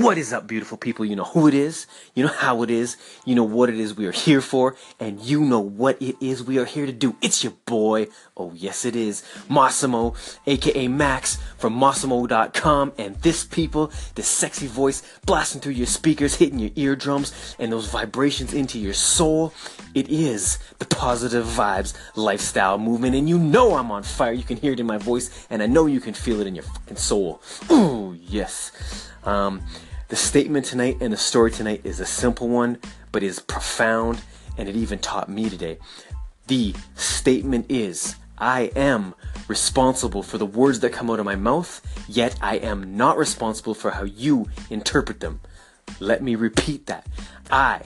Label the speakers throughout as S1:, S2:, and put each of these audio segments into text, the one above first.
S1: What is up, beautiful people? You know who it is, you know how it is, you know what it is we are here for, and you know what it is we are here to do. It's your boy, oh yes it is, Massimo, aka Max from Massimo.com, and this people, this sexy voice blasting through your speakers, hitting your eardrums, and those vibrations into your soul. It is the positive vibes lifestyle movement, and you know I'm on fire. You can hear it in my voice, and I know you can feel it in your fucking soul. Ooh, yes. Um, the statement tonight and the story tonight is a simple one, but is profound, and it even taught me today. The statement is I am responsible for the words that come out of my mouth, yet I am not responsible for how you interpret them. Let me repeat that. I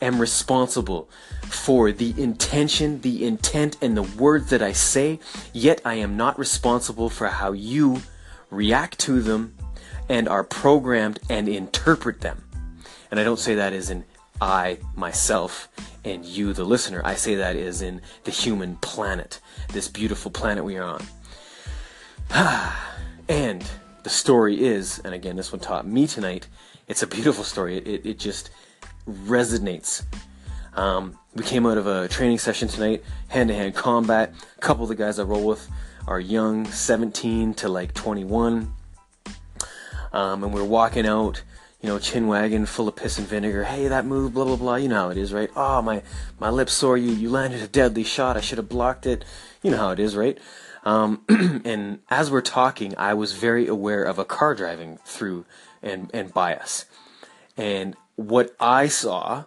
S1: am responsible for the intention, the intent, and the words that I say, yet I am not responsible for how you react to them and are programmed and interpret them. And I don't say that as in I, myself, and you, the listener. I say that as in the human planet, this beautiful planet we are on. and the story is, and again, this one taught me tonight, it's a beautiful story. It, it, it just resonates. Um, we came out of a training session tonight, hand to hand combat. A couple of the guys I roll with are young, 17 to like 21 um, and we are walking out, you know, chin wagging, full of piss and vinegar. Hey, that move, blah blah blah. You know how it is, right? Oh, my my lips sore. You you landed a deadly shot. I should have blocked it. You know how it is, right? Um, and as we're talking, I was very aware of a car driving through and and by us, and what I saw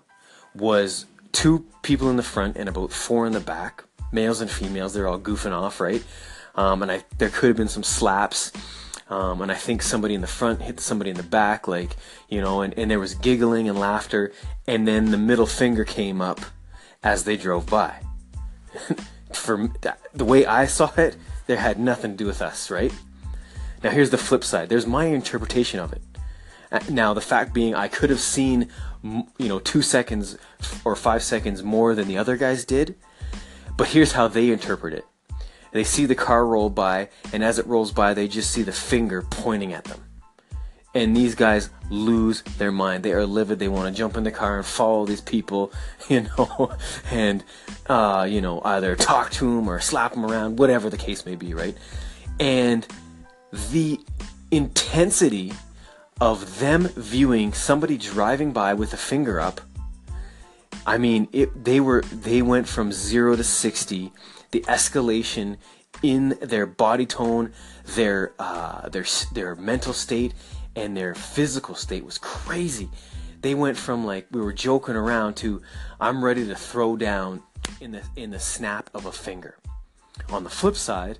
S1: was two people in the front and about four in the back, males and females. They're all goofing off, right? Um, and I there could have been some slaps um, and I think somebody in the front hit somebody in the back, like, you know, and, and there was giggling and laughter, and then the middle finger came up as they drove by. For the way I saw it, there had nothing to do with us, right? Now, here's the flip side there's my interpretation of it. Uh, now, the fact being, I could have seen, you know, two seconds or five seconds more than the other guys did, but here's how they interpret it they see the car roll by, and as it rolls by, they just see the finger pointing at them. And these guys lose their mind. They are livid. They want to jump in the car and follow these people, you know, and, uh, you know, either talk to them or slap them around, whatever the case may be, right? And the intensity of them viewing somebody driving by with a finger up I mean, it, they were they went from zero to sixty the escalation in their body tone, their uh, their their mental state, and their physical state was crazy. They went from like we were joking around to I'm ready to throw down in the in the snap of a finger. On the flip side,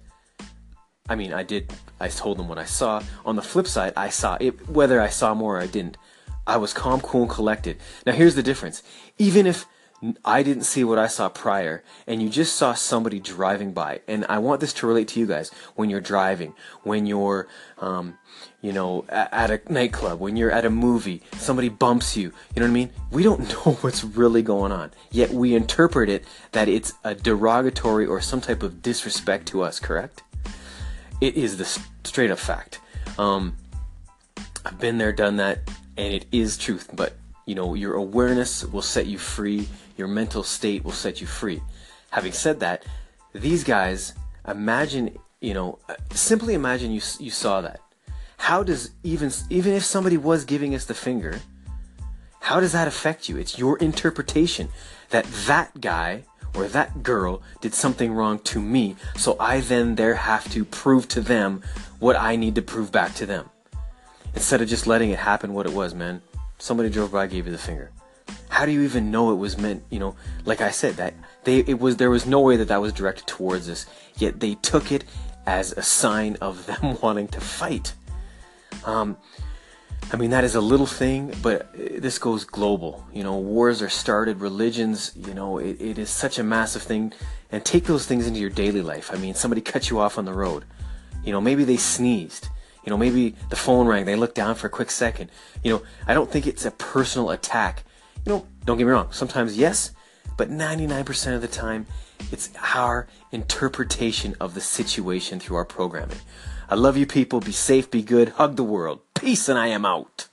S1: I mean, I did. I told them what I saw. On the flip side, I saw it. Whether I saw more or I didn't, I was calm, cool, and collected. Now here's the difference. Even if I didn't see what I saw prior, and you just saw somebody driving by. And I want this to relate to you guys when you're driving, when you're, um, you know, at, a nightclub, when you're at a movie, somebody bumps you. You know what I mean? We don't know what's really going on, yet we interpret it that it's a derogatory or some type of disrespect to us. Correct? It is the straight up fact. Um, I've been there, done that, and it is truth. But you know, your awareness will set you free your mental state will set you free. Having said that, these guys, imagine, you know, uh, simply imagine you you saw that. How does even even if somebody was giving us the finger, how does that affect you? It's your interpretation that that guy or that girl did something wrong to me, so I then there have to prove to them what I need to prove back to them. Instead of just letting it happen what it was, man. Somebody drove by, gave you the finger. How do you even know it was meant you know? Like i said that they it was there was no way that that was directed towards us yet they took it as a sign of them wanting to fight. Um i mean that is a little thing but this goes global. You know wars are started religions you know it, it is such a massive thing. And take those things into your daily life. I mean somebody cut you off on the road. You know maybe they sneezed you know maybe the phone rang they looked down for a quick second you know i don't think it's a personal attack you know, don't get me wrong, sometimes yes, but 99% of the time, it's our interpretation of the situation through our programming. I love you people. Be safe, be good, hug the world. Peace, and I am out.